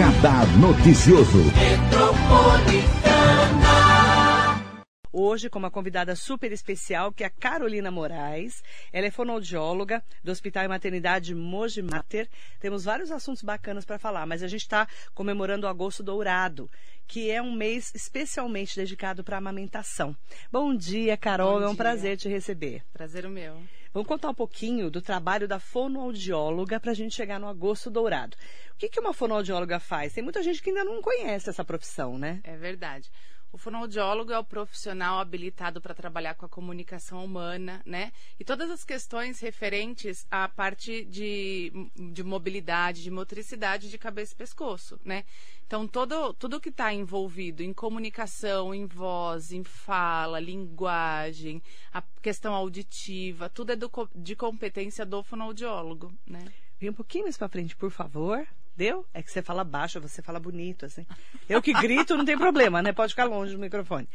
Radar Noticioso. Hoje, com uma convidada super especial, que é a Carolina Moraes. Ela é fonoaudióloga do Hospital e Maternidade Mogi Mater. Temos vários assuntos bacanas para falar, mas a gente está comemorando o Agosto Dourado, que é um mês especialmente dedicado para a amamentação. Bom dia, Carol. Bom é um dia. prazer te receber. Prazer o meu. Vamos contar um pouquinho do trabalho da fonoaudióloga para a gente chegar no Agosto Dourado. O que, que uma fonoaudióloga faz? Tem muita gente que ainda não conhece essa profissão, né? É verdade. O fonoaudiólogo é o profissional habilitado para trabalhar com a comunicação humana, né? E todas as questões referentes à parte de, de mobilidade, de motricidade de cabeça e pescoço, né? Então, todo, tudo que está envolvido em comunicação, em voz, em fala, linguagem, a questão auditiva, tudo é do de competência do fonoaudiólogo, né? Vem um pouquinho mais para frente, por favor. Deu? É que você fala baixo, você fala bonito, assim. Eu que grito, não tem problema, né? Pode ficar longe do microfone.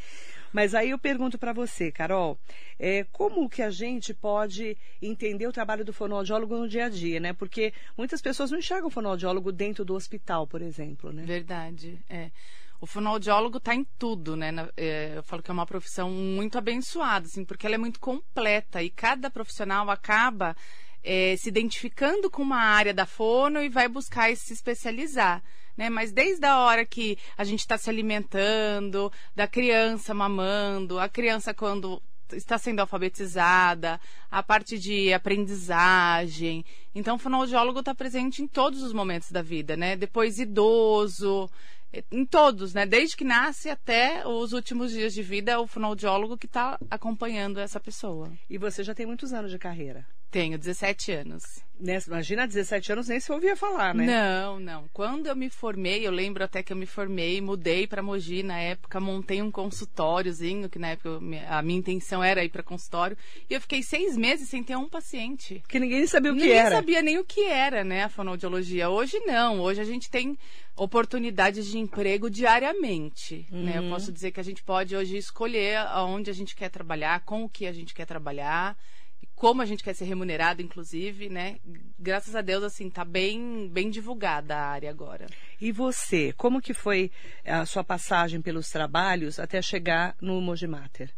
Mas aí eu pergunto para você, Carol, é, como que a gente pode entender o trabalho do fonoaudiólogo no dia a dia, né? Porque muitas pessoas não enxergam o fonoaudiólogo dentro do hospital, por exemplo, né? Verdade, é. O fonoaudiólogo está em tudo, né? É, eu falo que é uma profissão muito abençoada, assim, porque ela é muito completa e cada profissional acaba é, se identificando com uma área da fono e vai buscar se especializar. Né? Mas desde a hora que a gente está se alimentando, da criança mamando, a criança quando está sendo alfabetizada, a parte de aprendizagem. Então, o fonoaudiólogo está presente em todos os momentos da vida, né? Depois idoso, eh, em todos, né? Desde que nasce até os últimos dias de vida, é o fonoaudiólogo que está acompanhando essa pessoa. E você já tem muitos anos de carreira. Tenho 17 anos. Né? Imagina, 17 anos nem se ouvia falar, né? Não, não. Quando eu me formei, eu lembro até que eu me formei, mudei para Mogi na época, montei um consultóriozinho, que na época eu- a minha intenção era ir para consultório, e eu fiquei seis meses sem ter um paciente. Porque ninguém sabia o que Ninguém era. sabia nem o que era, né, a fonoaudiologia. Hoje não. Hoje a gente tem oportunidades de emprego diariamente. Né? Uhum. Eu posso dizer que a gente pode hoje escolher aonde a gente quer trabalhar, com o que a gente quer trabalhar, como a gente quer ser remunerado, inclusive, né? Graças a Deus, assim, tá bem, bem divulgada a área agora. E você, como que foi a sua passagem pelos trabalhos até chegar no Mogi Mater?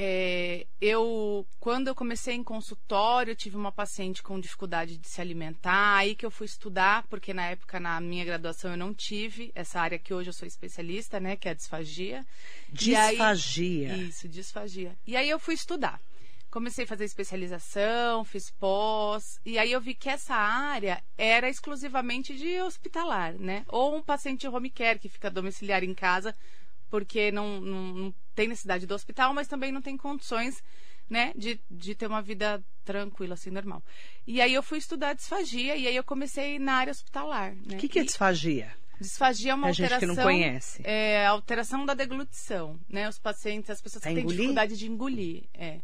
É, eu, quando eu comecei em consultório, eu tive uma paciente com dificuldade de se alimentar, aí que eu fui estudar, porque na época, na minha graduação, eu não tive essa área que hoje eu sou especialista, né, que é a disfagia. E aí- Disfagia. isso, disfagia. E aí eu fui estudar. Comecei a fazer especialização, fiz pós, e aí eu vi que essa área era exclusivamente de hospitalar, né? Ou um paciente home care que fica domiciliar em casa, porque não, não, não tem necessidade do hospital, mas também não tem condições, né, de, de ter uma vida tranquila, assim, normal. E aí eu fui estudar disfagia, e aí eu comecei na área hospitalar, né? O que, que é disfagia? disfagia é uma Pra gente alteração... que não conhece. É, alteração da deglutição, né? Os pacientes, as pessoas A que têm engolir? dificuldade de engolir, é.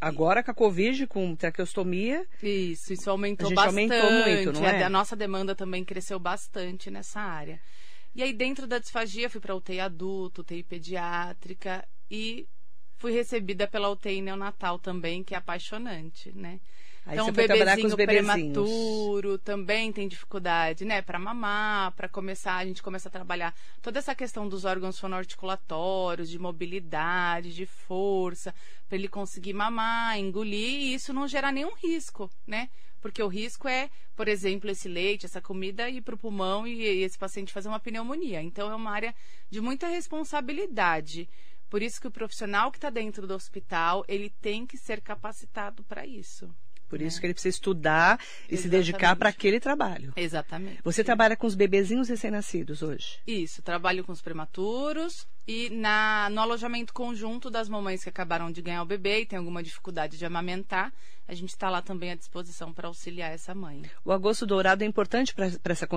Agora com a Covid, com traqueostomia, Isso, isso aumentou A gente bastante. aumentou muito, não a, é? a nossa demanda também cresceu bastante nessa área. E aí, dentro da disfagia, fui para UTI adulto, UTI pediátrica e fui recebida pela UTI neonatal também, que é apaixonante, né? aí então, o bebezinho prematuro também tem dificuldade, né? Para mamar, para começar, a gente começa a trabalhar toda essa questão dos órgãos fonoarticulatórios, de mobilidade, de força, para ele conseguir mamar, engolir e isso não gerar nenhum risco, né? Porque o risco é, por exemplo, esse leite, essa comida ir para o pulmão e, e esse paciente fazer uma pneumonia. Então, é uma área de muita responsabilidade. Por isso que o profissional que está dentro do hospital, ele tem que ser capacitado para isso. Por isso que ele precisa estudar e se dedicar Exatamente. para aquele trabalho. Exatamente. Você trabalha com os bebezinhos recém-nascidos hoje? Isso, trabalho com os prematuros e na, no alojamento conjunto das mamães que acabaram de ganhar o bebê e tem alguma dificuldade de amamentar, a gente está lá também à disposição para auxiliar essa mãe. O agosto dourado é importante para essa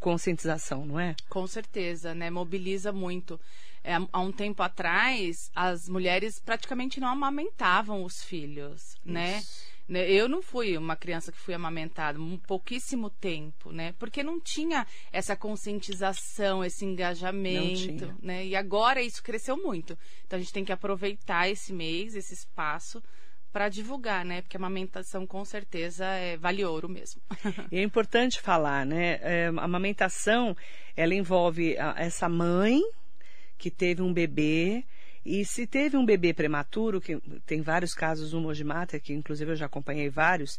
conscientização, não é? Com certeza, né? Mobiliza muito. É, há um tempo atrás, as mulheres praticamente não amamentavam os filhos, né? Né, Eu não fui uma criança que fui amamentada, um pouquíssimo tempo, né? Porque não tinha essa conscientização, esse engajamento, né? E agora isso cresceu muito. Então a gente tem que aproveitar esse mês, esse espaço, para divulgar, né? Porque a amamentação com certeza é, vale ouro mesmo. E é importante falar, né? É, a amamentação, ela envolve a, essa mãe que teve um bebê e se teve um bebê prematuro, que tem vários casos no Mojimata, que inclusive eu já acompanhei vários,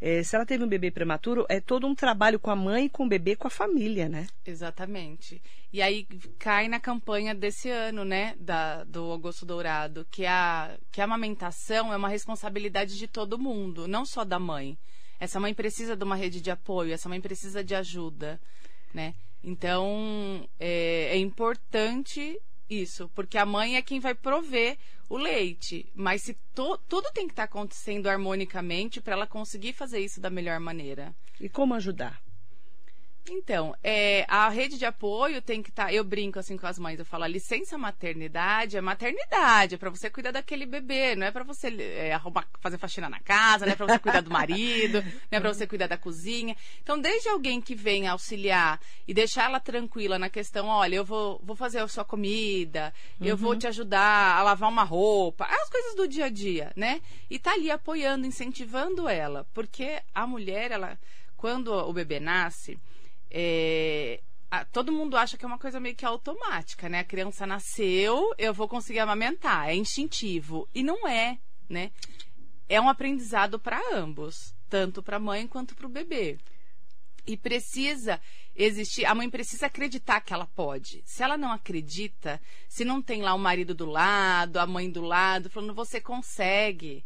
é, se ela teve um bebê prematuro, é todo um trabalho com a mãe, com o bebê, com a família, né? Exatamente. E aí cai na campanha desse ano, né, da, do Agosto Dourado, que a, que a amamentação é uma responsabilidade de todo mundo, não só da mãe. Essa mãe precisa de uma rede de apoio, essa mãe precisa de ajuda, né? Então, é, é importante isso, porque a mãe é quem vai prover o leite. Mas se to, tudo tem que estar tá acontecendo harmonicamente para ela conseguir fazer isso da melhor maneira. E como ajudar? Então, é, a rede de apoio tem que estar. Tá, eu brinco assim com as mães, eu falo: a licença maternidade é maternidade, é para você cuidar daquele bebê, não é para você é, arrumar, fazer faxina na casa, não é para você cuidar do marido, não é para você cuidar da cozinha. Então, desde alguém que vem auxiliar e deixar ela tranquila na questão: olha, eu vou, vou fazer a sua comida, uhum. eu vou uhum. te ajudar a lavar uma roupa, as coisas do dia a dia, né? E tá ali apoiando, incentivando ela, porque a mulher, ela, quando o bebê nasce é, a, todo mundo acha que é uma coisa meio que automática, né? A criança nasceu, eu vou conseguir amamentar, é instintivo. E não é, né? É um aprendizado para ambos, tanto para a mãe quanto para o bebê. E precisa existir, a mãe precisa acreditar que ela pode. Se ela não acredita, se não tem lá o marido do lado, a mãe do lado, falando, você consegue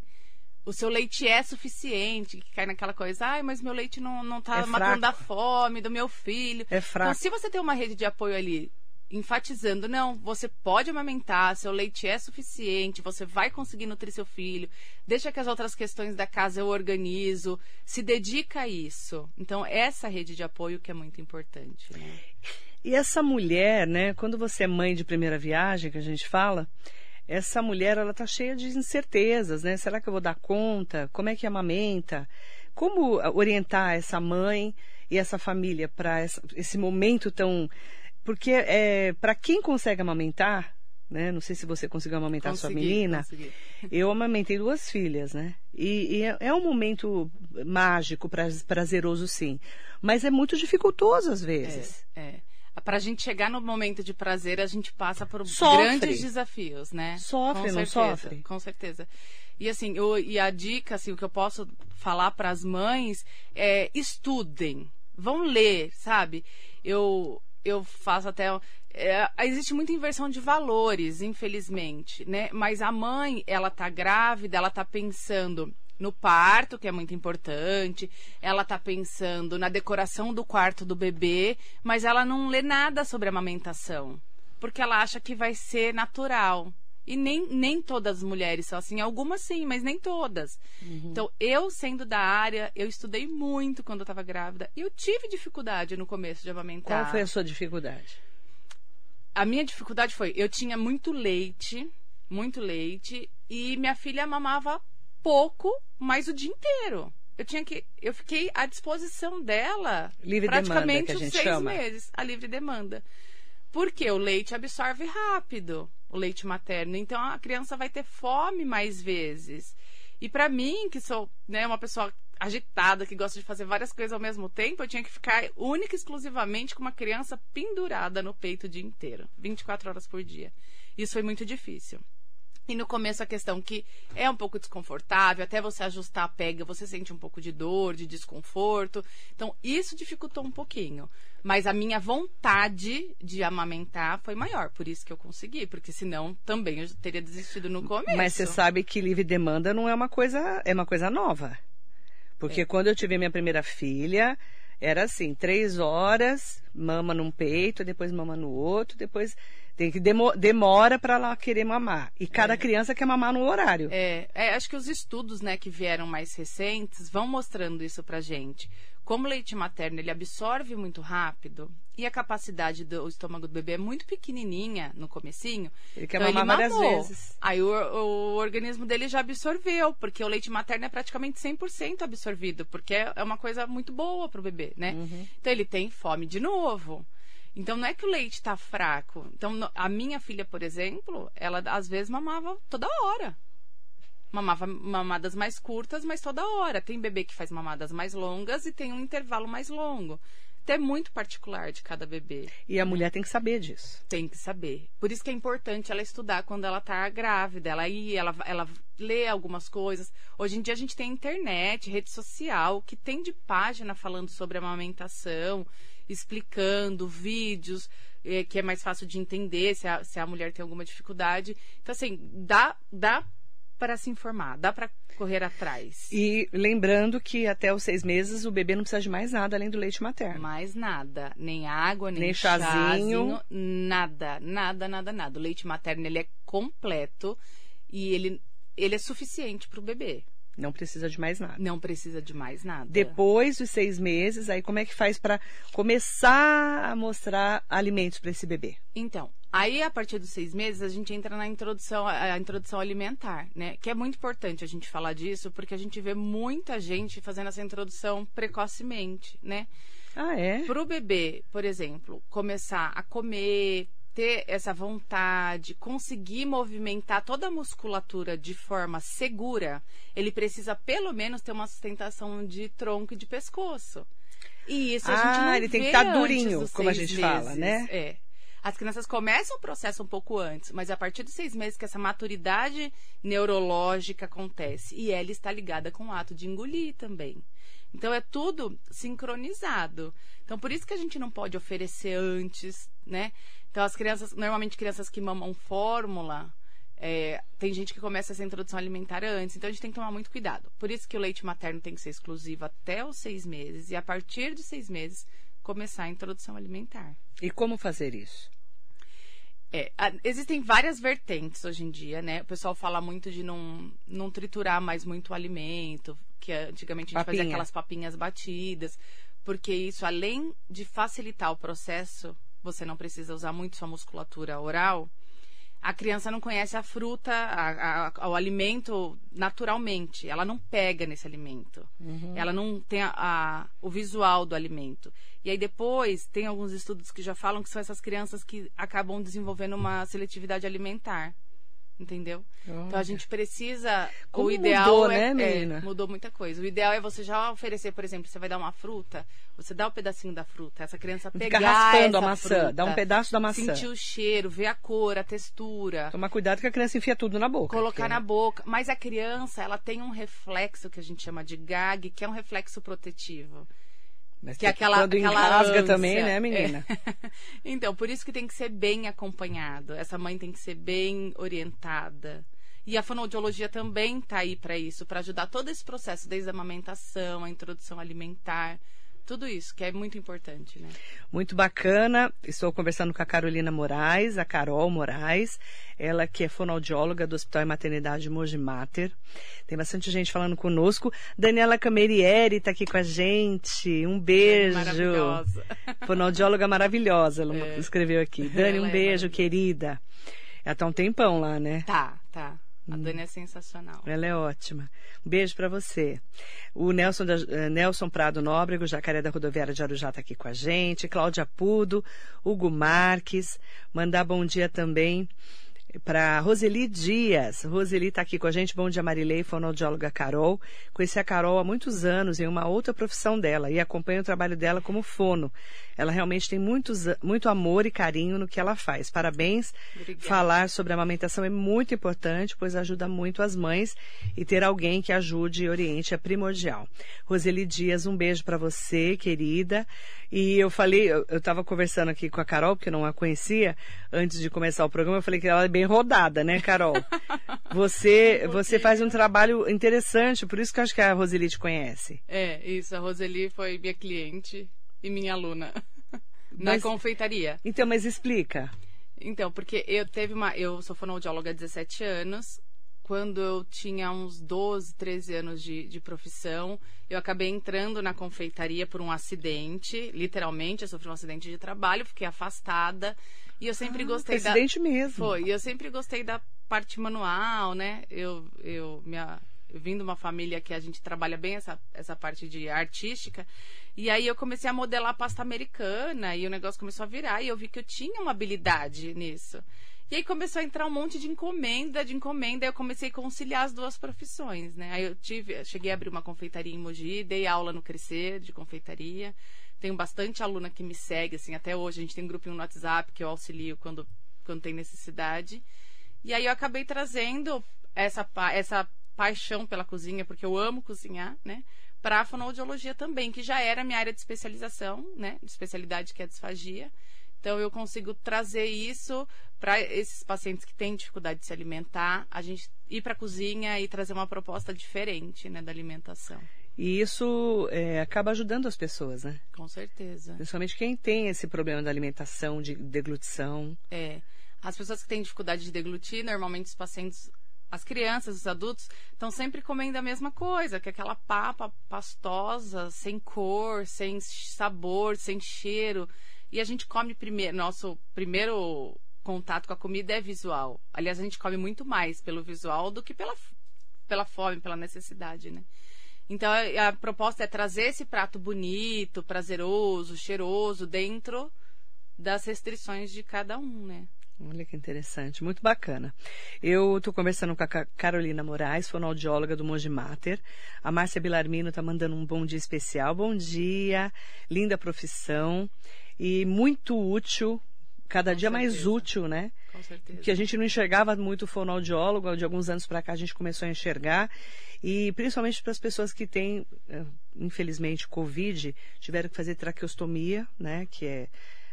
o seu leite é suficiente, que cai naquela coisa, ai, mas meu leite não, não tá é matando a fome do meu filho. É fraco. Então, se você tem uma rede de apoio ali, enfatizando, não, você pode amamentar, seu leite é suficiente, você vai conseguir nutrir seu filho, deixa que as outras questões da casa eu organizo, se dedica a isso. Então, essa rede de apoio que é muito importante. Né? E essa mulher, né, quando você é mãe de primeira viagem, que a gente fala, essa mulher ela está cheia de incertezas, né? Será que eu vou dar conta? Como é que amamenta? Como orientar essa mãe e essa família para esse momento tão porque é, para quem consegue amamentar, né? Não sei se você conseguiu amamentar consegui, sua menina. Consegui. Eu amamentei duas filhas, né? E, e é, é um momento mágico, prazeroso, sim. Mas é muito dificultoso às vezes. É. é para a gente chegar no momento de prazer, a gente passa por sofre. grandes desafios, né? Sofre, com não certeza, sofre? Com certeza. E assim, eu, e a dica, assim, o que eu posso falar para as mães é estudem, vão ler, sabe? Eu, eu faço até é, existe muita inversão de valores, infelizmente, né? Mas a mãe, ela tá grávida, ela tá pensando no parto, que é muito importante, ela tá pensando na decoração do quarto do bebê, mas ela não lê nada sobre amamentação, porque ela acha que vai ser natural. E nem, nem todas as mulheres são assim, algumas sim, mas nem todas. Uhum. Então, eu sendo da área, eu estudei muito quando eu estava grávida e eu tive dificuldade no começo de amamentar. Qual foi a sua dificuldade? A minha dificuldade foi, eu tinha muito leite, muito leite, e minha filha mamava pouco, mas o dia inteiro. Eu tinha que. Eu fiquei à disposição dela livre praticamente demanda, uns seis chama. meses. A livre demanda. Porque o leite absorve rápido, o leite materno. Então a criança vai ter fome mais vezes. E para mim, que sou né, uma pessoa agitada, que gosta de fazer várias coisas ao mesmo tempo, eu tinha que ficar única e exclusivamente com uma criança pendurada no peito o dia inteiro, 24 horas por dia. Isso foi muito difícil. E no começo a questão que é um pouco desconfortável, até você ajustar a pega, você sente um pouco de dor, de desconforto. Então, isso dificultou um pouquinho. Mas a minha vontade de amamentar foi maior, por isso que eu consegui, porque senão também eu teria desistido no começo. Mas você sabe que livre demanda não é uma coisa, é uma coisa nova. Porque é. quando eu tive minha primeira filha, era assim, três horas, mama num peito, depois mama no outro, depois tem que demo, demora para ela querer mamar. E cada é. criança quer mamar no horário. É, é, acho que os estudos, né, que vieram mais recentes vão mostrando isso pra gente. Como o leite materno ele absorve muito rápido e a capacidade do estômago do bebê é muito pequenininha no comecinho. Ele quer então mamar ele várias vezes. Aí o, o, organismo dele já absorveu, porque o leite materno é praticamente 100% absorvido, porque é uma coisa muito boa pro bebê, né? Uhum. Então ele tem fome de novo. Então não é que o leite está fraco. Então a minha filha, por exemplo, ela às vezes mamava toda hora. mamava mamadas mais curtas, mas toda hora. Tem bebê que faz mamadas mais longas e tem um intervalo mais longo. Então é muito particular de cada bebê. E a mulher tem que saber disso. Tem que saber. Por isso que é importante ela estudar quando ela está grávida. Ela ir, ela, ela lê algumas coisas. Hoje em dia a gente tem internet, rede social, que tem de página falando sobre amamentação, explicando vídeos, eh, que é mais fácil de entender se a, se a mulher tem alguma dificuldade. Então, assim, dá, dá para se informar, dá para correr atrás. E lembrando que até os seis meses o bebê não precisa de mais nada além do leite materno. Mais nada. Nem água, nem, Nem chazinho. chazinho. Nada, nada, nada, nada. O leite materno ele é completo e ele, ele é suficiente para o bebê. Não precisa de mais nada. Não precisa de mais nada. Depois dos seis meses, aí como é que faz para começar a mostrar alimentos para esse bebê? Então, aí a partir dos seis meses a gente entra na introdução, a introdução alimentar, né? Que é muito importante a gente falar disso, porque a gente vê muita gente fazendo essa introdução precocemente, né? Ah, é? Para o bebê, por exemplo, começar a comer, ter essa vontade, conseguir movimentar toda a musculatura de forma segura, ele precisa pelo menos ter uma sustentação de tronco e de pescoço. E isso a gente Ah, não ele tem que vê estar durinho, como a gente fala, meses. né? É. As crianças começam o processo um pouco antes, mas a partir dos seis meses que essa maturidade neurológica acontece. E ela está ligada com o ato de engolir também. Então é tudo sincronizado. Então por isso que a gente não pode oferecer antes, né? Então as crianças, normalmente crianças que mamam fórmula, é, tem gente que começa essa introdução alimentar antes, então a gente tem que tomar muito cuidado. Por isso que o leite materno tem que ser exclusivo até os seis meses e a partir de seis meses começar a introdução alimentar. E como fazer isso? É, a- existem várias vertentes hoje em dia, né? O pessoal fala muito de não, não triturar mais muito o alimento, que antigamente a gente fazia Papinha. aquelas papinhas batidas, porque isso, além de facilitar o processo, você não precisa usar muito sua musculatura oral, a criança não conhece a fruta, a- a- o alimento naturalmente. Ela não pega nesse alimento. Ela não tem a- a- o visual do alimento. E aí depois tem alguns estudos que já falam que são essas crianças que acabam desenvolvendo uma seletividade alimentar. Entendeu? Então a gente precisa. Como o ideal mudou, é, né, é, mudou muita coisa. O ideal é você já oferecer, por exemplo, você vai dar uma fruta, você dá o pedacinho da fruta, essa criança pegar Fica raspando a maçã, fruta, dá um pedaço da maçã. sentir o cheiro, ver a cor, a textura, Tomar cuidado que a criança enfia tudo na boca. colocar porque- na boca. Mas a criança, ela tem um reflexo que a gente chama de gag, que é um reflexo protetivo. Mas Que aquela, quando aquela engasga ânsia. também, né, menina? É. então, por isso que tem que ser bem acompanhado. Essa mãe tem que ser bem orientada. E a fonoaudiologia também está aí para isso, para ajudar todo esse processo, desde a amamentação, a introdução alimentar, tudo isso, que é muito importante, né? Muito bacana. Estou conversando com a Carolina Moraes, a Carol Moraes, ela que é fonoaudióloga do Hospital e Maternidade Mogi Mater. Tem bastante gente falando conosco. Daniela Camerieri está aqui com a gente. Um beijo. Maravilhosa. Fonoaudióloga maravilhosa, ela É. escreveu aqui. Dani, Ela um é beijo, maravilhosa. querida. Ela tá um tempão lá, né? Tá, tá. A Dani é sensacional. Ela é ótima. Um beijo para você. O Nelson, da- eh, Nelson Prado Nóbrego, Jacaré da Rodoviária de Arujá, está aqui com a gente. Cláudia Pudo, Hugo Marques. Mandar bom dia também para Roseli Dias. Roseli está aqui com a gente. Bom dia, Marilei, fonoaudióloga Carol. Conheci a Carol há muitos anos em uma outra profissão dela e acompanho o trabalho dela como fono. Ela realmente tem muitos, muito amor e carinho no que ela faz. Parabéns. Obrigada. Falar sobre amamentação é muito importante, pois ajuda muito as mães e ter alguém que ajude e oriente é primordial. Roseli Dias, um beijo para você, querida. E eu falei, eu estava conversando aqui com a Carol, porque eu não a conhecia, antes de começar o programa, eu falei que ela é bem rodada, né, Carol? Você, você faz um trabalho interessante, por isso que eu acho que a Roseli te conhece. É, isso. A Roseli foi minha cliente e minha aluna na Mas- confeitaria. Então, mas explica. Então, porque eu teve uma. Eu sou fonoaudióloga há 17 anos. Quando eu tinha uns 12, 13 anos de, de profissão, eu acabei entrando na confeitaria por um acidente. Literalmente, eu sofri um acidente de trabalho, fiquei afastada. E eu sempre gostei da. Mesmo. Foi, e eu sempre gostei da parte manual, né? Eu, eu, minha, vim de uma família que a gente trabalha bem essa, essa parte de artística. E aí eu comecei a modelar pasta americana e o negócio começou a virar e eu vi que eu tinha uma habilidade nisso. E aí começou a entrar um monte de encomenda, de encomenda, e eu comecei a conciliar as duas profissões, né? Aí eu tive, cheguei a abrir uma confeitaria em Mogi, dei aula no Crescer de confeitaria. Tenho bastante aluna que me segue, assim, até hoje a gente tem um grupinho no WhatsApp que eu auxilio quando, quando tem necessidade. E aí eu acabei trazendo essa, essa paixão pela cozinha, porque eu amo cozinhar, né? Para a fonoaudiologia também, que já era minha área de especialização, né? De especialidade que é a disfagia. Então eu consigo trazer isso para esses pacientes que têm dificuldade de se alimentar, a gente ir para a cozinha e trazer uma proposta diferente, né, da alimentação. E isso é, acaba ajudando as pessoas, né? Com certeza. Principalmente quem tem esse problema da alimentação, de deglutição. É. As pessoas que têm dificuldade de deglutir, normalmente os pacientes, as crianças, os adultos, estão sempre comendo a mesma coisa, que é aquela papa pastosa, sem cor, sem sabor, sem cheiro. E a gente come primeiro, nosso primeiro contato com a comida é visual. Aliás, a gente come muito mais pelo visual do que pela, pela fome, pela necessidade, né? Então, a, proposta é trazer esse prato bonito, prazeroso, cheiroso, dentro das restrições de cada um, né? Olha que interessante, muito bacana. Eu estou conversando com a Carolina Moraes, fonoaudióloga do Monge Mater. A Márcia Bilarmino está mandando um bom dia especial. Bom dia, linda profissão e muito útil, cada Com dia certeza. mais útil, né? Com certeza. Que a gente não enxergava muito o fonoaudiólogo, de alguns anos para cá a gente começou a enxergar. E principalmente para as pessoas que têm, eh, infelizmente, Covid, tiveram que fazer traqueostomia, né? Que é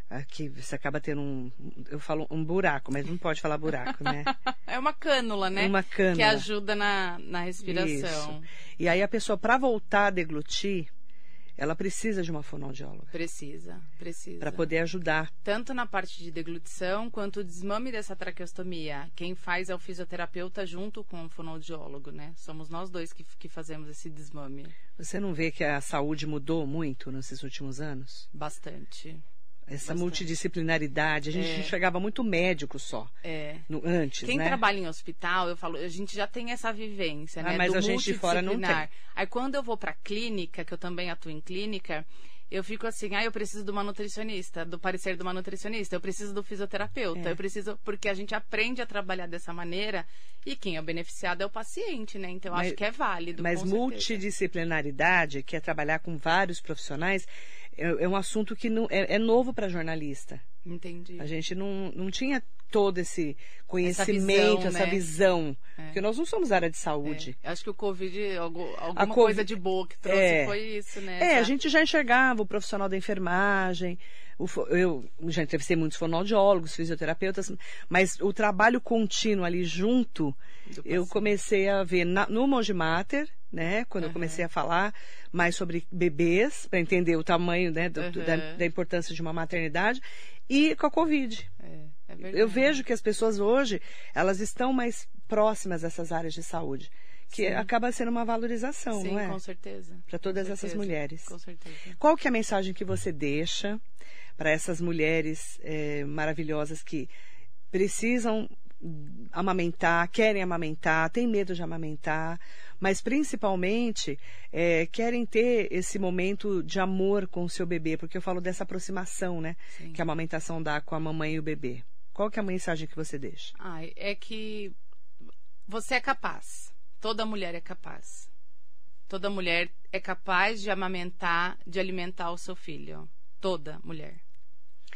Aqui você acaba tendo um. Eu falo um buraco, mas não pode falar buraco, né? é uma cânula, né? Uma cânula. Que ajuda na, na respiração. Isso. E aí a pessoa, para voltar a deglutir, ela precisa de uma fonoaudióloga. Precisa, precisa. Para poder ajudar. Tanto na parte de deglutição quanto o desmame dessa traqueostomia. Quem faz é o fisioterapeuta junto com o fonoaudiólogo, né? Somos nós dois que, que fazemos esse desmame. Você não vê que a saúde mudou muito nesses últimos anos? Bastante. Essa Bastante. multidisciplinaridade. A gente É. enxergava muito médico só. É. No, antes, Quem né? trabalha em hospital, eu falo, a gente já tem essa vivência, Ah, né? mas do a gente de fora não multidisciplinar. Aí quando eu vou pra clínica, que eu também atuo em clínica, eu fico assim, ah, eu preciso de uma nutricionista, do parecer de uma nutricionista, eu preciso do fisioterapeuta, É. eu preciso, porque a gente aprende a trabalhar dessa maneira e quem é o beneficiado é o paciente, né? Então eu Mas- acho que é válido. Mas multidisciplinaridade, que é trabalhar com vários profissionais, é, é um assunto que não, é, é novo para jornalista. Entendi. A gente não, não tinha todo esse conhecimento, visão, essa né? visão. É. Porque nós não somos área de saúde. É, acho que o Covid, alguma Covid- coisa de boa que trouxe É. foi isso, né? É, a Essa- gente já enxergava o profissional da enfermagem, eu já entrevistei muitos fonoaudiólogos, fisioterapeutas, mas o trabalho contínuo ali junto, eu comecei a ver na- no Monge Mater, né, quando eu Aham. comecei a falar mais sobre bebês, para entender o tamanho né, do- do- da, da importância de uma maternidade, e com a Covid. É, é. Eu vejo que as pessoas hoje, elas estão mais próximas dessas áreas de saúde, que Sim. acaba sendo uma valorização, Sim, não é? com certeza. Para todas Com essas certeza, mulheres. Com certeza. Qual que é a mensagem que você deixa para essas mulheres eh, maravilhosas que precisam amamentar, querem amamentar, têm medo de amamentar, mas principalmente eh, querem ter esse momento de amor com o seu bebê, porque eu falo dessa aproximação, né, Sim. que a amamentação dá com a mamãe e o bebê. Qual que é a mensagem que você deixa? Ai, é que você é capaz. Toda mulher é capaz. Toda mulher é capaz de amamentar, de alimentar o seu filho. Toda mulher.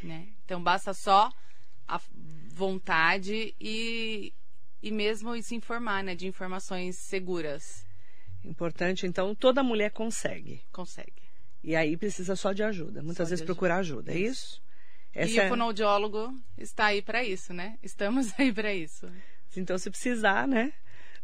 Né? Então basta só a vontade e, e mesmo se informar, né? De informações seguras. Importante, então, toda mulher consegue. Consegue. E aí precisa só de ajuda. Muitas Só vezes procurar ajuda, é isso? Essa e é- o fonoaudiólogo está aí para isso, né? Estamos aí para isso. Então, se precisar, né?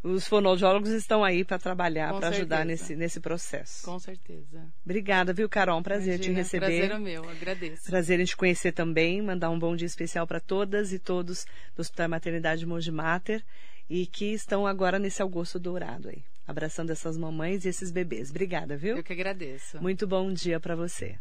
Os fonoaudiólogos estão aí para trabalhar, para ajudar nesse, nesse processo. Com certeza. Obrigada, viu, Carol? Um prazer te Imagina, receber. Prazer é meu, agradeço. Prazer em te conhecer também. Mandar um bom dia especial para todas e todos do Hospital Maternidade Monge Mater e que estão agora nesse Augusto Dourado aí, abraçando essas mamães e esses bebês. Obrigada, viu? Eu que agradeço. Muito bom dia para você.